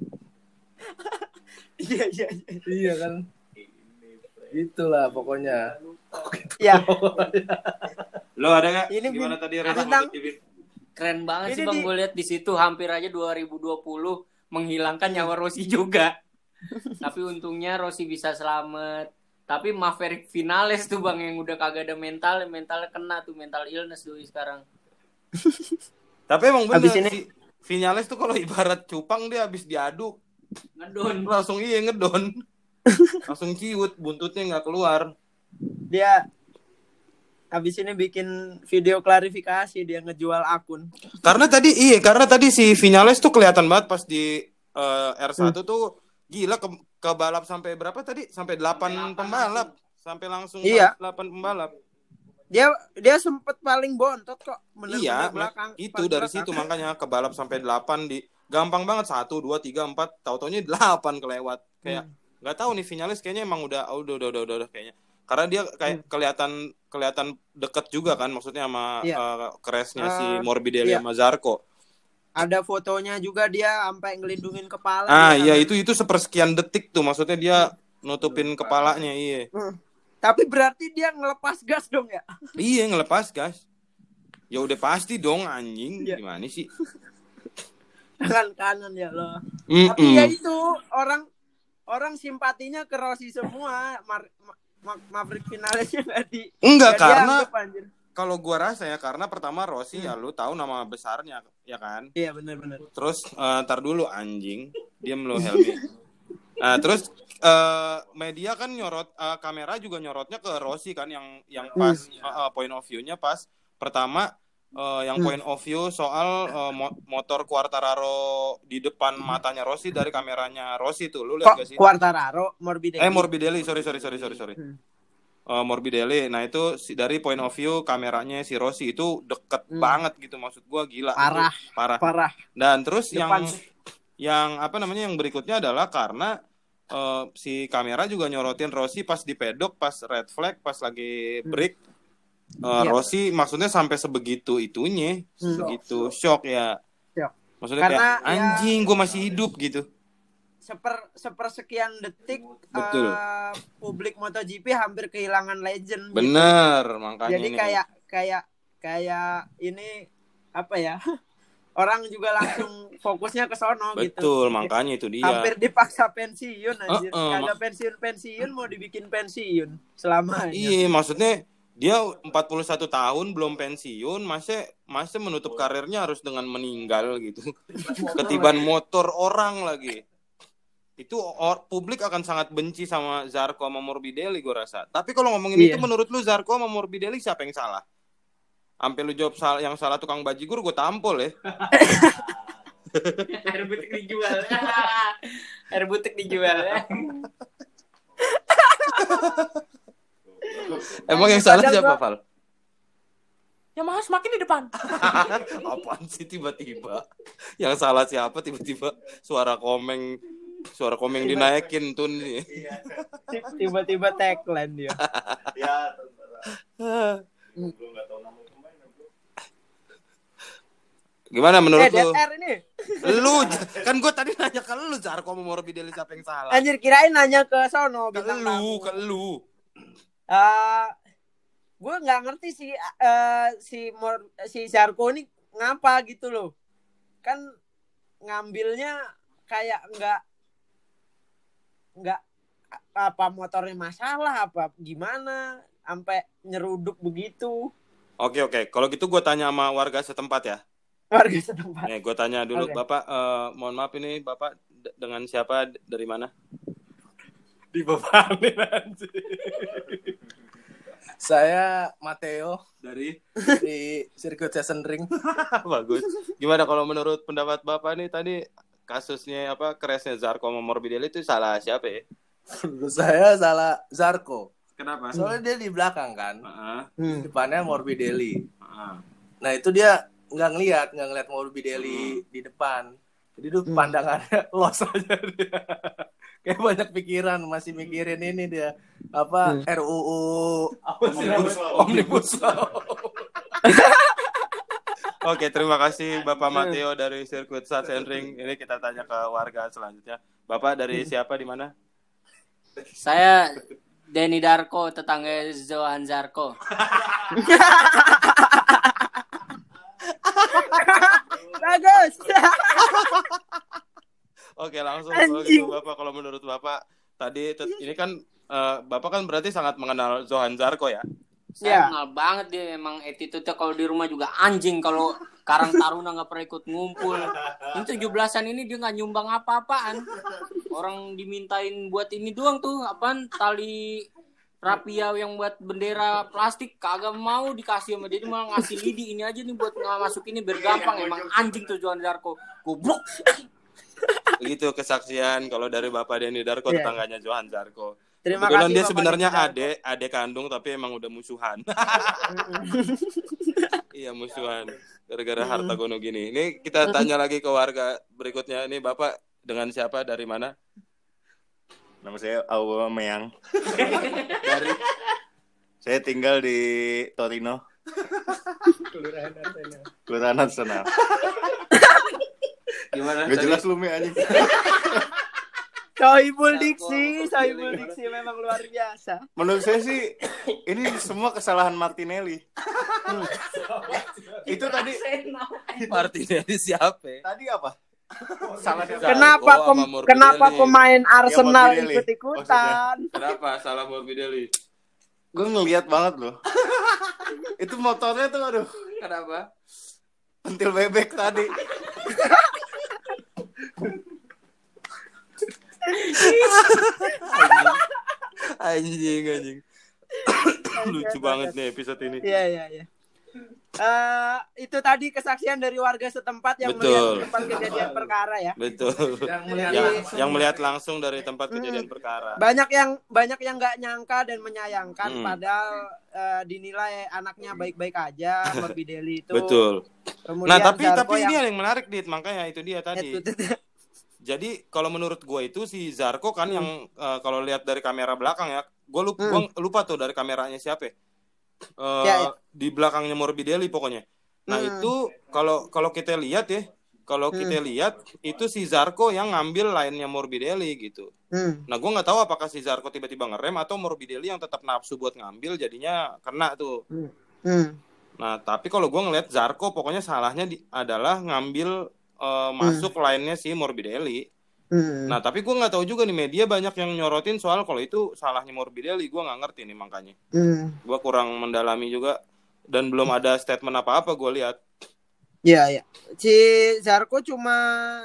Iya iya iya. Iya kan. Itulah pokoknya. Ya, Lo ada nggak? Ini gimana bin- tadi MotoGP? Keren banget Ini sih Bang di- gue lihat di situ hampir aja 2020 menghilangkan nyawa Rossi juga. Tapi untungnya Rossi bisa selamat. Tapi Maverick Vinales tuh Bang yang udah kagak ada mental, mentalnya kena tuh mental illness doi sekarang. Tapi emang bener ini- si tuh kalau ibarat cupang dia habis diaduk Ngedon. langsung iya ngedon. langsung ciut, buntutnya nggak keluar. dia Habis ini bikin video klarifikasi dia ngejual akun. Karena tadi iya, karena tadi si Vinales tuh kelihatan banget pas di eh, R1 Hmm. tuh gila ke, ke balap sampai berapa tadi? Sampai 8 pembalap. Sampai langsung Iya. 8 pembalap. Dia dia sempet paling bontot kok. Bener-bener iya, belakang. itu dari belakang. situ makanya ke balap sampai 8 di gampang banget 1 2 3 4 tahu-taunya 8 kelewat. Kayak Hmm. nggak tahu nih Vinales kayaknya emang udah oh, udah udah udah udah, udah kayaknya. Karena dia kayak kelihatan kelihatan deket juga kan maksudnya sama Hmm. Iya. eh, crashnya si Eh, Morbidelli iya. sama Zarko. Ada fotonya juga dia sampai ngelindungin kepala. Ah dia iya kan. itu itu sepersekian detik tuh maksudnya dia nutupin kepalanya iya. Hmm. Tapi berarti dia ngelepas gas dong ya? Iya ngelepas gas. Ya udah pasti dong anjing Iya. gimana sih? Tangan kanan ya loh. Mm-mm. Tapi ya itu orang orang simpatinya ke Rossi semua. Mar, ma, ma- Maverick finalnya nggak di Enggak nggak karena dianggap, kalau gua rasa ya karena pertama Rossi Hmm. ya lu tahu nama besarnya ya kan. Iya benar-benar. Terus eh, ntar dulu anjing diam lu Helmi. Nah, terus eh, media kan nyorot eh, kamera juga nyorotnya ke Rossi kan yang yang pas eh, eh, point of view-nya pas pertama eh, yang Hmm. point of view soal eh, mo- motor Quartararo di depan matanya Rossi dari kameranya Rossi tuh lu lihat gak sih? Quartararo, Morbidelli. Eh Morbidelli, sorry sorry sorry sorry sorry. Hmm. Eh, Morbidelli. Nah, itu dari point of view kameranya si Rossi itu deket Hmm. banget gitu maksud gua gila. Parah. Itu parah. Parah. Dan terus Depan. yang yang apa namanya yang berikutnya adalah karena eh, si kamera juga nyorotin Rossi pas di pedok, pas red flag, pas lagi Hmm. Break. Eh, Iya. Rossi maksudnya sampai sebegitu itunya, Hmm. sebegitu shock ya. Shock. Maksudnya Karena kayak ya- anjing gue masih hidup gitu. Seper sepersekian detik Betul. eh, publik MotoGP hampir kehilangan legend. gitu. Bener, makanya Jadi ini. kayak kayak kayak ini apa ya? Orang juga langsung fokusnya ke sono gitu. betul, makanya itu dia. Hampir dipaksa pensiun anjir. Heeh, Kagak pensiun-pensiun mau dibikin pensiun selamanya. Iya, maksudnya dia 41 tahun belum pensiun, masa masa menutup karirnya harus dengan meninggal gitu. Ketiban motor orang lagi. Itu or- publik akan sangat benci sama Zarko sama Morbidelli gue rasa. Tapi kalau ngomongin Iya. itu menurut lu Zarko sama Morbidelli siapa yang salah? Sampai lu jawab sal- yang salah tukang bajigur gue tampol ya. Air butik dijual. Air butik dijual. Emang yang salah siapa, Val? Ya mas makin di depan. Apaan sih tiba-tiba? Yang salah siapa tiba-tiba suara komeng suara komeng dinaikin tuh nih. Tiba-tiba tagline dia. Gimana menurut eh, lu? Ini. Lu kan gue tadi nanya ke lu Zarko sama Morbidelli siapa yang salah? Anjir kirain nanya ke sono Ke lu, ke lu. Eh, gue nggak ngerti si eh, si Mor, si Zarko ini ngapa gitu loh kan ngambilnya kayak nggak nggak apa motornya masalah apa gimana sampai nyeruduk begitu Oke oke, kalau gitu gue tanya sama warga setempat ya. warga setempat Nih gue tanya dulu, Oke. bapak, eh, mohon maaf ini bapak dengan siapa dari mana? Dibebanin anjir. Saya Mateo Dari di sirkuit Season Ring. bagus. Gimana kalau menurut pendapat bapak nih tadi kasusnya apa crashnya Zarko sama Morbidelli itu salah siapa ya? Menurut saya salah Zarko. Kenapa? Soalnya dia di belakang kan. Heeh, Hmm. Depannya Morbidelli. heeh. Nah itu dia nggak ngeliat, nggak ngeliat Morbidelli di depan. Jadi tuh Hmm. pandangannya los aja dia. Kayak banyak pikiran, masih mikirin ini dia apa Hmm. RUU apa sih namanya? Omnibus Law. Oke, terima kasih Bapak Mateo dari sirkuit Sachsenring. Ini kita tanya ke warga selanjutnya. Bapak dari siapa di mana? Saya Denny Darko, tetangga Zohan Zarko. bagus Oke, langsung kalau Anjing. gitu Bapak kalau menurut Bapak tadi tet- ini kan eh, Bapak kan berarti sangat mengenal Zohan Zarko ya? Saya Ya. kenal banget dia emang attitude-nya kalau di rumah juga anjing kalau Karang Taruna nggak pernah ikut ngumpul. Ini 17-an ini dia nggak nyumbang apa-apaan. Orang dimintain buat ini doang tuh apaan tali Rapia yang buat bendera plastik kagak mau dikasih sama dia dia malah ngasih lidi ini aja nih buat nggak masuk ini biar gampang emang anjing tuh Johan Darko goblok Begitu kesaksian kalau dari Bapak Denny Darko Iya. tetangganya Johan Darko. Terima Kebetulan kasih, dia Bapak sebenarnya adek, adek kandung tapi emang udah musuhan. iya musuhan. Gara-gara harta gono gini. Ini kita tanya lagi ke warga berikutnya. Ini Bapak dengan siapa dari mana? Nama saya Aubameyang. Dari Saya tinggal di Torino, Kelurahan Arsenal. gimana? Gak tadi? jelas lu Mi anjing. Sohibul Diksi, Sohibul Diksi memang luar biasa. Menurut saya sih ini semua kesalahan Martinelli. Itu tadi Martinelli siapa? tadi apa? Salah siapa? Kenapa pem- Morbidelli. kenapa pemain Arsenal Morbidelli, ikut-ikutan? Kenapa salah Morbidelli? Gue ngeliat banget loh. Itu motornya tuh aduh, Kenapa? pentil bebek tadi. Anjing anjing. Lucu banget nih episode ini. Iya iya iya. Eh, itu tadi kesaksian dari warga setempat yang Betul. melihat tempat kejadian perkara ya. Betul. Yang melihat yang, langsung. yang melihat langsung dari tempat kejadian perkara. Banyak yang banyak yang nggak nyangka dan menyayangkan Hmm. padahal eh, dinilai anaknya baik-baik aja Morbidelli itu. Betul. Kemudian Nah, tapi Zarko tapi yang- ini yang menarik dit, makanya itu dia tadi. Itu, itu, itu. Jadi kalau menurut gue itu si Zarko kan yang eh, kalau lihat dari kamera belakang ya, gue lupa, Hmm. gua lupa tuh dari kameranya siapa. ya. Eh, Ya, ya. Di belakangnya Morbidelli pokoknya. Nah Hmm. itu kalau kalau kita lihat ya, kalau Hmm. kita lihat itu si Zarko yang ngambil lainnya Morbidelli gitu. Hmm. Nah gue nggak tahu apakah si Zarko tiba-tiba ngerem atau Morbidelli yang tetap nafsu buat ngambil jadinya kena tuh. Hmm. Nah, tapi kalau gue ngeliat Zarko pokoknya salahnya di- adalah ngambil eh, masuk lainnya si Morbidelli. Hmm. Nah, tapi gue nggak tahu juga nih media banyak yang nyorotin soal kalau itu salahnya Morbidelli. Gue nggak ngerti nih makanya. Hmm. Gue kurang mendalami juga dan belum ada statement apa-apa gue lihat. Iya, iya. Si Zarko cuma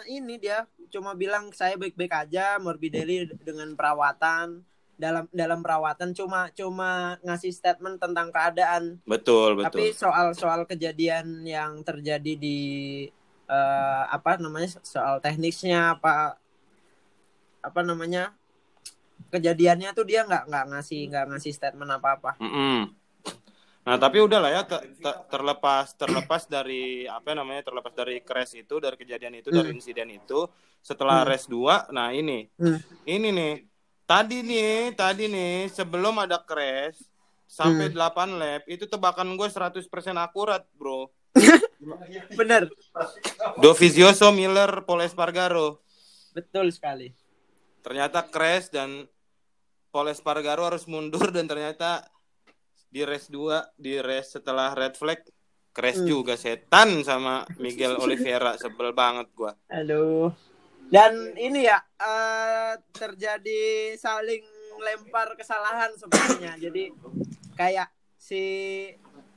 ini dia cuma bilang saya baik-baik aja, Morbidelli dengan perawatan dalam dalam perawatan cuma cuma ngasih statement tentang keadaan. Betul, Tapi betul. soal soal kejadian yang terjadi di eh, apa namanya soal teknisnya apa apa namanya kejadiannya tuh dia nggak nggak ngasih nggak ngasih statement apa-apa. Mm-mm. Nah, tapi udahlah ya te- te- terlepas terlepas dari apa namanya terlepas dari crash itu, dari kejadian itu, dari insiden itu, setelah Hmm. race 2, nah ini. Hmm. Ini nih. Tadi nih, tadi nih sebelum ada crash sampai Hmm. 8 lap itu tebakan gue 100% akurat, Bro. Bener, Dovizioso, Miller, Paul Espargaro. betul sekali. Ternyata crash dan Paul Espargaro harus mundur dan ternyata di race 2, di race setelah red flag crash Hmm. juga setan sama Miguel Oliveira sebel banget gua. Aduh. Dan ini ya eh, terjadi saling lempar kesalahan sebenarnya. Jadi kayak si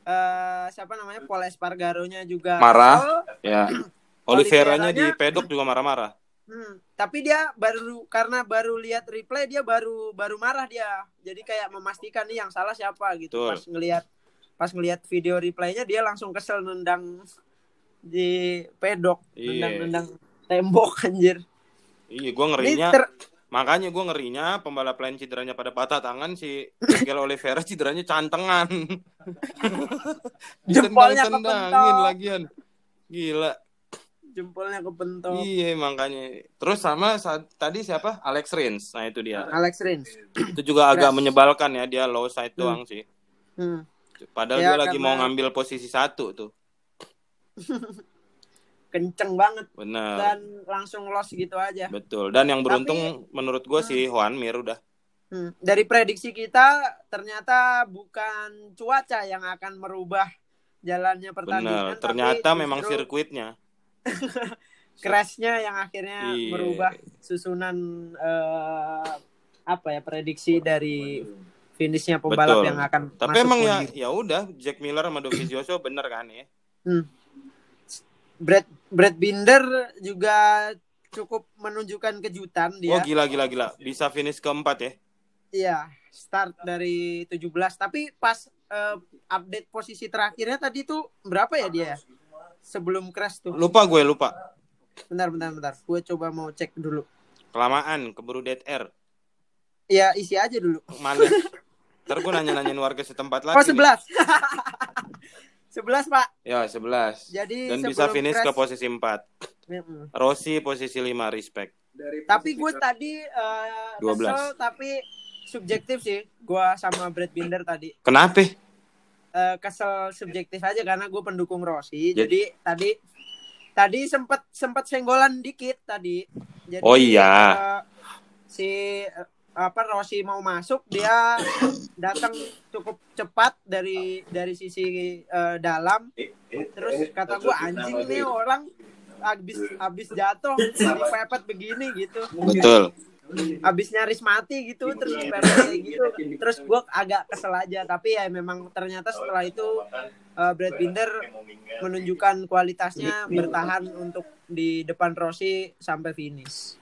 eh, siapa namanya Paul Espargaro-nya juga Marah. kesel. Ya. Oliveiranya di pedok juga marah-marah. Hmm, tapi dia baru karena baru lihat replay dia baru baru marah dia. Jadi kayak memastikan nih yang salah siapa gitu. Betul. Pas ngelihat pas ngelihat video replaynya dia langsung kesel nendang di pedok, Iya. nendang-nendang tembok anjir. Iya, gua Ini ngerinya. ter- Makanya gua ngerinya pembalap lain cederanya pada patah tangan si Miguel Oliveira cederanya cantengan. Jempolnya kepentok. lagian. Gila. Jempolnya kepentok. Iya makanya. Terus sama saat, tadi siapa? Alex Rins. Nah itu dia. Alex Rins. Itu juga agak menyebalkan ya dia low side Hmm. doang sih. Hmm. Padahal Ya, dia lagi karena- mau ngambil posisi satu tuh. Kenceng banget Bener. dan langsung loss gitu aja. Betul. Dan yang beruntung menurut gue si Juan Mir udah. Hmm. Dari prediksi kita ternyata bukan cuaca yang akan merubah jalannya pertandingan. Bener. Ternyata tapi memang justru sirkuitnya. crashnya yang akhirnya Iya. merubah susunan eh, apa ya prediksi dari finishnya pembalap Betul. yang akan Tapi masuk emang ya ya udah Jack Miller sama Dovizioso bener kan ya. Hmm. Brad Brad Binder juga cukup menunjukkan kejutan Oh dia. gila gila gila. Bisa finish keempat ya. Iya, start dari 17. Tapi pas eh, update posisi terakhirnya tadi tuh berapa ya dia? Sebelum crash tuh. Lupa gue lupa. Bentar, bentar, bentar. Gue coba mau cek dulu. Kelamaan keburu dead air. Ya, isi aja dulu. Mana? Ntar gue nanya-nanyain warga setempat lagi. Oh, nih. 11. 11, Pak. Ya, 11. Jadi Dan bisa finish ke crash- posisi 4. Mm-mm. Rossi posisi 5 respect. Tapi gue tadi eh 12. kesel tapi subjektif sih. Gue sama Brad Binder tadi. Kenapa? Eh, kesel subjektif aja karena gue pendukung Rossi. Jadi- Jadi tadi tadi sempat sempat senggolan dikit tadi. Jadi, Oh iya. eh, si eh, apa Rossi mau masuk dia datang cukup cepat dari dari sisi eh, dalam. Terus kata gue anjing nih orang abis abis jatuh dipepet begini gitu Betul. Abis nyaris mati gitu terus dipepet kayak gitu. terus gue agak kesel aja tapi ya memang ternyata setelah itu eh, Brad Binder menunjukkan kualitasnya bertahan untuk di depan Rossi sampai finish.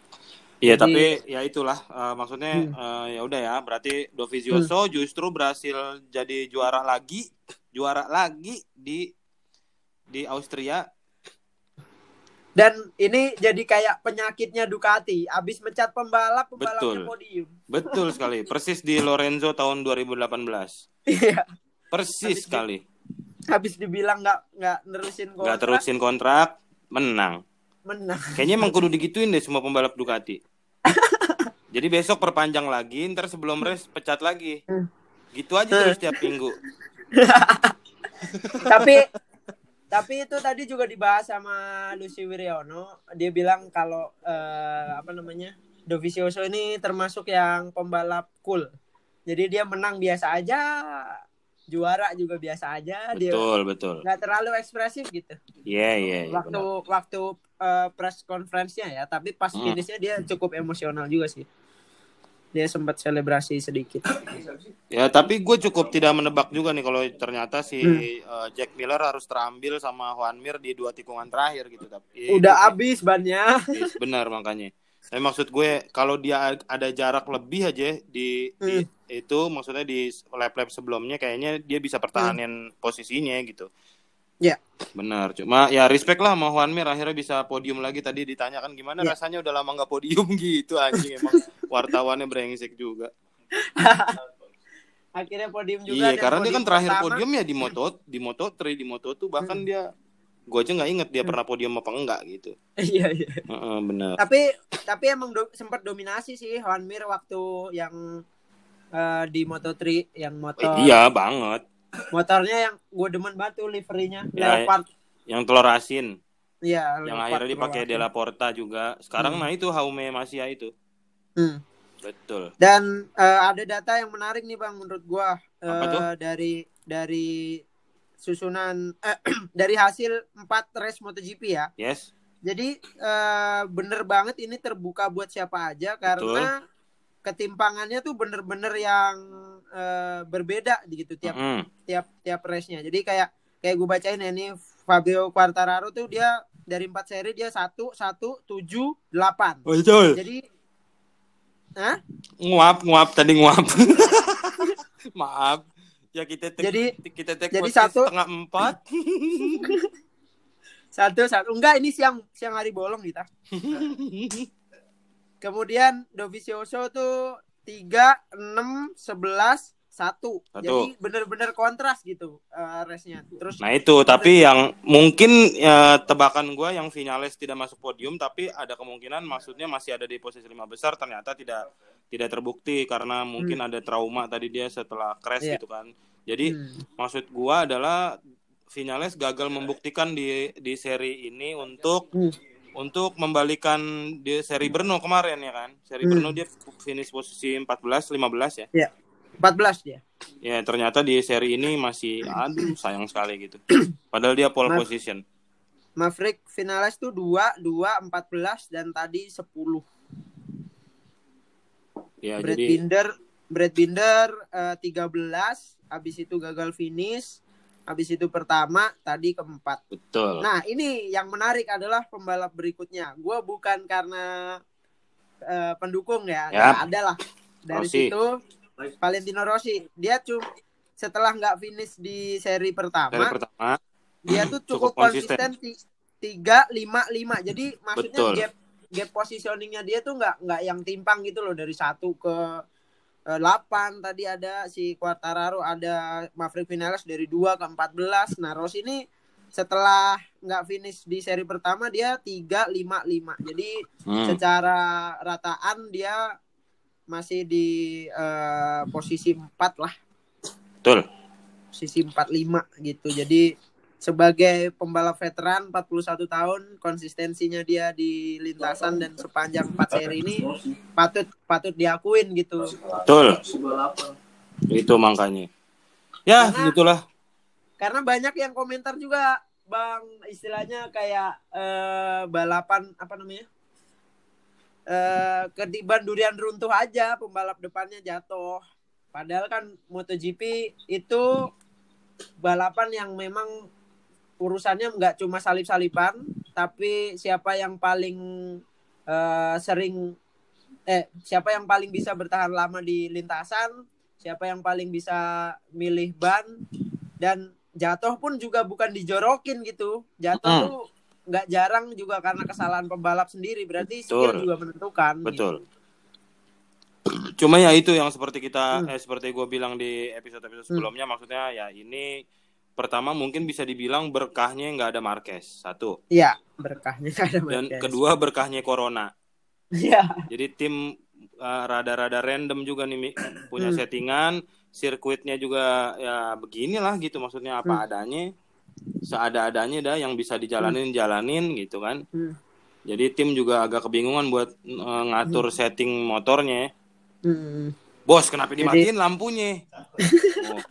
Iya, Jadi- tapi ya itulah eh, maksudnya Hmm. eh, ya udah ya, berarti Dovizioso justru berhasil jadi juara lagi, juara lagi di di Austria. Dan ini jadi kayak penyakitnya Ducati abis mencat pembalap pembalapnya Betul. podium Betul sekali, persis di Lorenzo tahun 2018. iya Persis Habis di- sekali. habis dibilang nggak nggak nerusin kontrak Nggak terusin kontrak, menang. menang Kayaknya emang kudu digituin deh semua pembalap Ducati. Jadi besok perpanjang lagi, ntar sebelum race pecat lagi. Gitu aja terus tiap minggu. tapi tapi itu tadi juga dibahas sama Lucy Wiryono dia bilang kalau eh, apa namanya Dovizioso ini termasuk yang pembalap cool jadi dia menang biasa aja juara juga biasa aja dia Betul, betul. nggak terlalu ekspresif gitu Iya, iya, iya. waktu benar. waktu eh, press conference-nya ya tapi pas Hmm. finishnya dia cukup emosional juga sih dia sempat selebrasi sedikit Ya, tapi gue cukup tidak menebak juga nih kalau ternyata si Hmm. eh, Jack Miller harus terambil sama Juan Mir di dua tikungan terakhir gitu. Tapi udah habis bannya benar makanya. Tapi maksud gue kalau dia ada jarak lebih aja di, di- itu maksudnya di lap-lap sebelumnya kayaknya dia bisa pertahanin posisinya gitu. Ya. Benar. Cuma ya respect lah sama Juan Mir akhirnya bisa podium lagi tadi ditanyakan gimana Ya. rasanya udah lama nggak podium gitu anjing emang wartawannya brengsek juga. akhirnya podium juga Iya, karena dia kan terakhir pertama- podium ya di Moto di Moto3 di Moto2 bahkan Hmm. dia gue aja nggak inget dia pernah podium apa enggak gitu. iya iya Heeh, benar. tapi tapi emang do- sempat dominasi sih Juan Mir waktu yang eh, di Moto3 yang motor Iya banget. motornya yang gue demen banget tuh liverynya Ya, Leopard Yang telur asin. iya yang akhirnya dipakai. Della Porta juga. Sekarang Hmm. nah itu Haume Masia itu. Hmm. Betul. dan eh, ada data yang menarik nih bang menurut gua tuh? dari dari susunan eh, dari hasil 4 race MotoGP ya Yes. Jadi eh, bener banget ini terbuka buat siapa aja karena ketimpangannya tuh bener-bener yang eh, berbeda gitu tiap Mm. tiap tiap race-nya. Jadi kayak kayak gue bacain ya ini Fabio Quartararo tuh dia dari empat seri dia satu satu tujuh delapan. Betul. Jadi, Hah? Nguap, nguap tadi nguap. Maaf. Ya kita tek, Jadi- kita tek jadi satu- setengah empat. satu satu enggak ini siang siang hari bolong kita. Kemudian Dovizioso tuh tiga enam sebelas satu. Satu. Jadi bener-bener kontras gitu eh, race-nya. Terus Nah itu, tapi yang mungkin ya, tebakan gue yang Vinales tidak masuk podium, tapi ada kemungkinan maksudnya masih ada di posisi lima besar, ternyata tidak tidak terbukti karena mungkin ada trauma tadi dia setelah crash Iya. gitu kan. Jadi Hmm. maksud gua adalah Vinales gagal membuktikan di di seri ini untuk Hmm. untuk membalikan di seri Brno kemarin ya kan. Seri Hmm. Brno dia finish posisi 14 15 ya. 14 dia. Ya ternyata di seri ini masih aduh sayang sekali gitu. Padahal dia pole Maaf. position. Maverick Vinales tuh 2, 2, 14 dan tadi 10. Ya Brad jadi Binder Brad Binder eh, 13, habis itu gagal finish, habis itu pertama, tadi keempat. betul. Nah, ini yang menarik adalah pembalap berikutnya. Gua bukan karena eh, pendukung ya, Ya. nggak ada lah. Dari situ Valentino Rossi. Dia cuma setelah nggak finish di seri pertama, pertama. dia tuh cukup, Cukup konsisten. konsisten ti- tiga lima lima. Jadi maksudnya Betul. gap gap positioningnya dia tuh nggak nggak yang timpang gitu loh dari satu ke eh, 8 tadi ada si Quartararo ada Maverick Vinales dari 2 ke 14 nah Rossi ini setelah nggak finish di seri pertama dia 3 5 5 jadi Hmm. secara rataan dia masih di eh, posisi 4 lah Betul. posisi 45 gitu jadi sebagai pembalap veteran 41 tahun konsistensinya dia di lintasan dan sepanjang 4 seri ini patut patut diakuin gitu Betul. Itu makanya. Ya, Karena- gitulah. karena banyak yang komentar juga bang istilahnya kayak eh, balapan apa namanya eh ketiban durian runtuh aja pembalap depannya jatuh padahal kan MotoGP itu balapan yang memang urusannya nggak cuma salip-salipan tapi siapa yang paling eh, sering eh siapa yang paling bisa bertahan lama di lintasan siapa yang paling bisa milih ban dan jatuh pun juga bukan dijorokin gitu jatuh Hmm. tuh nggak jarang juga karena kesalahan pembalap sendiri berarti skill Betul. juga menentukan Betul. gitu. Cuma ya itu yang seperti kita Hmm. eh, seperti gue bilang di episode-episode sebelumnya maksudnya ya ini pertama mungkin bisa dibilang berkahnya nggak ada Marquez satu Iya, berkahnya nggak ada dan Marquez. kedua berkahnya Corona. Iya. Jadi tim uh, rada-rada random juga nih punya Hmm. settingan, sirkuitnya juga ya beginilah gitu maksudnya apa Hmm. adanya. Seada-adanya dah yang bisa dijalanin jalanin gitu kan. Hmm. Jadi tim juga agak kebingungan buat uh, ngatur setting motornya. Hmm. Bos, kenapa Jadi- dimatiin lampunya? Oh.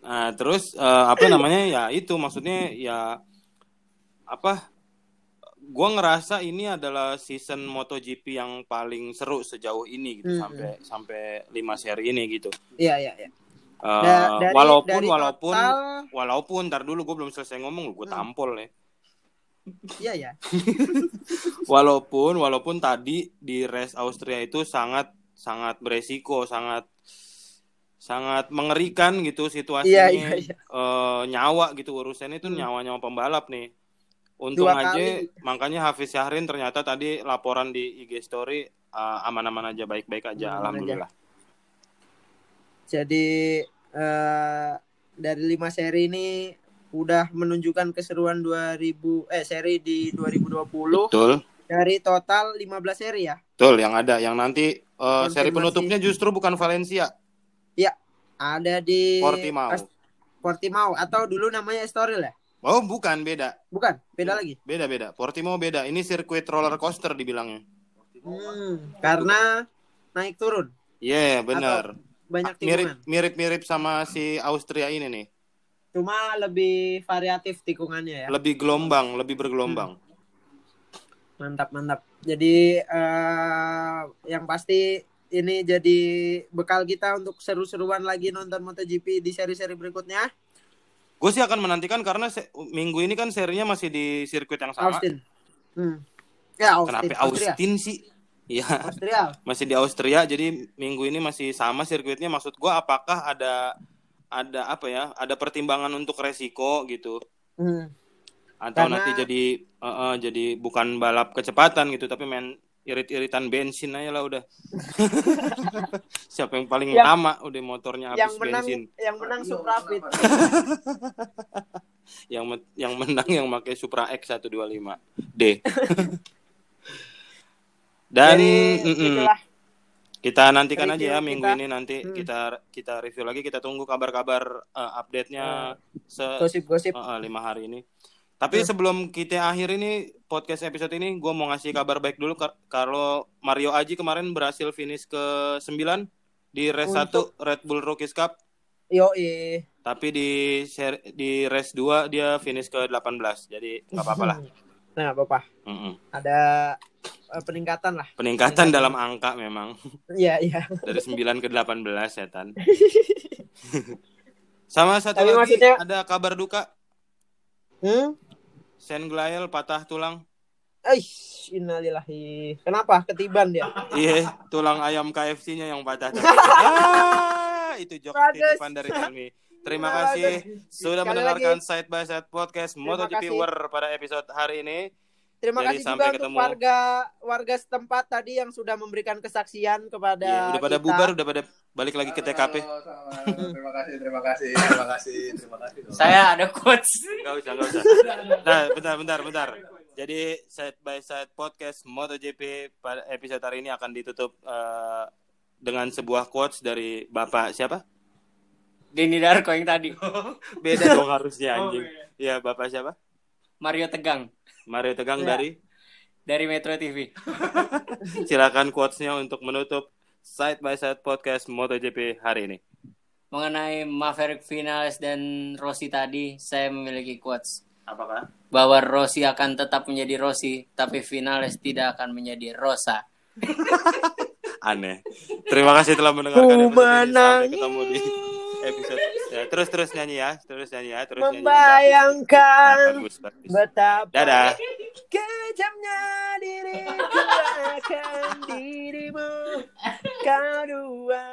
Nah, terus eh, apa namanya? Ya itu maksudnya ya apa? Gua ngerasa ini adalah season MotoGP yang paling seru sejauh ini gitu Hmm. sampai sampai 5 seri ini gitu. Iya, iya, iya. Da- dari- walaupun dari walaupun total- walaupun ntar dulu gue belum selesai ngomong gue Hmm. tampol ya. Iya, iya. Walaupun walaupun tadi di race Austria itu sangat sangat beresiko, sangat sangat mengerikan gitu situasinya. Iya, iya, iya. Eh, nyawa gitu urusannya itu Hmm. nyawa-nyawa pembalap nih. Untung Dua aja kali. makanya Hafiz Syahrin ternyata tadi laporan di IG story eh, aman-aman aja baik-baik aja Aman-aman alhamdulillah. Jadi eh dari lima seri ini udah menunjukkan keseruan 2000 eh seri di 2020 Betul. dari total 15 seri ya. Betul yang ada yang nanti eh, seri penutupnya justru bukan Valencia, Ada di Portimao. Portimao atau dulu namanya Estoril ya? Oh, bukan beda. Bukan, beda lagi. Beda-beda. Portimao beda. Ini sirkuit roller coaster dibilangnya. Hmm, karena naik turun Iya, benar. Banyak Mirip tikungan. mirip-mirip sama si Austria ini nih. Cuma lebih variatif tikungannya ya. Lebih gelombang, lebih bergelombang. Mantap, mantap. Jadi eh yang pasti ini jadi bekal kita untuk seru-seruan lagi nonton MotoGP di seri-seri berikutnya. Gue sih akan menantikan karena se- minggu ini kan serinya masih di sirkuit yang sama. Austin. Hmm. Ya, Austin. Kenapa Austria. Austin sih? Iya, Austria. masih di Austria. Jadi minggu ini masih sama sirkuitnya. Maksud gue apakah ada ada apa ya? Ada pertimbangan untuk resiko gitu? Hmm. Atau Karena- nanti jadi eh, eh, jadi bukan balap kecepatan gitu, tapi main irit-iritan bensin aja lah udah. Siapa yang paling Yang- lama udah motornya habis Yang menang bensin. yang menang Suprafit. Yang me- yang menang yang pakai Supra X 125 D. Dan Jadi mm-mm, itulah kita nantikan review aja ya minggu kita. ini nanti Hmm. kita kita review lagi kita tunggu kabar-kabar eh, update-nya se gosip-gosip. eh, eh, lima hari ini. Tapi Hmm. sebelum kita akhir ini podcast episode ini gue mau ngasih kabar baik dulu Kar- kalau Mario Aji kemarin berhasil finish ke 9 di race Untuk- 1 Red Bull Rookies Cup Yo, tapi di di race 2 dia finish ke 18 jadi nggak apa-apa lah Nah, apa-apa. Mm-mm. Ada eh, peningkatan lah. peningkatan dalam angka memang Iya, iya. dari 9 ke 18 setan sama satu Tapi lagi maksudnya- ada kabar duka Hmm? Sen Glael patah tulang Aish, innalillahi. Kenapa? Ketiban dia. Iya, tulang ayam KFC-nya yang patah. ah, itu titipan dari kami. Terima Bagus. kasih sudah Sekali mendengarkan lagi. Side by Side Podcast MotoGP. War pada episode hari ini. Terima Jadi kasih sampai juga untuk ketemu. warga warga setempat tadi yang sudah memberikan kesaksian kepada Iya, udah pada kita. bubar, udah pada balik lagi ke TKP. Sama-sama. Terima kasih, terima kasih, terima kasih, terima kasih. Saya ada quotes. Gak usah, gak usah. Nah, bentar, bentar, bentar. Jadi side by side podcast MotoGP pada episode hari ini akan ditutup eh, dengan sebuah quotes dari Bapak siapa? Denny Darko yang tadi. Beda dong harusnya anjing. Iya, Bapak siapa? Mario Tegang Mario Tegang Iya. dari dari Metro TV. silakan quotesnya untuk menutup side by side podcast MotoGP hari ini. Mengenai Maverick Vinales dan Rossi tadi, saya memiliki quotes Apakah? bahwa Rossi akan tetap menjadi Rossi, tapi Vinales tidak akan menjadi Rosa. Aneh. Terima kasih telah mendengarkan Ku episode ini. Sampai ketemu di episode ya, terus terus nyanyi ya, terus nyanyi ya, terus nyanyi. Membayangkan Nah, bagus, bagus. betapa Dadah. kejamnya diriku akan dirimu kau dua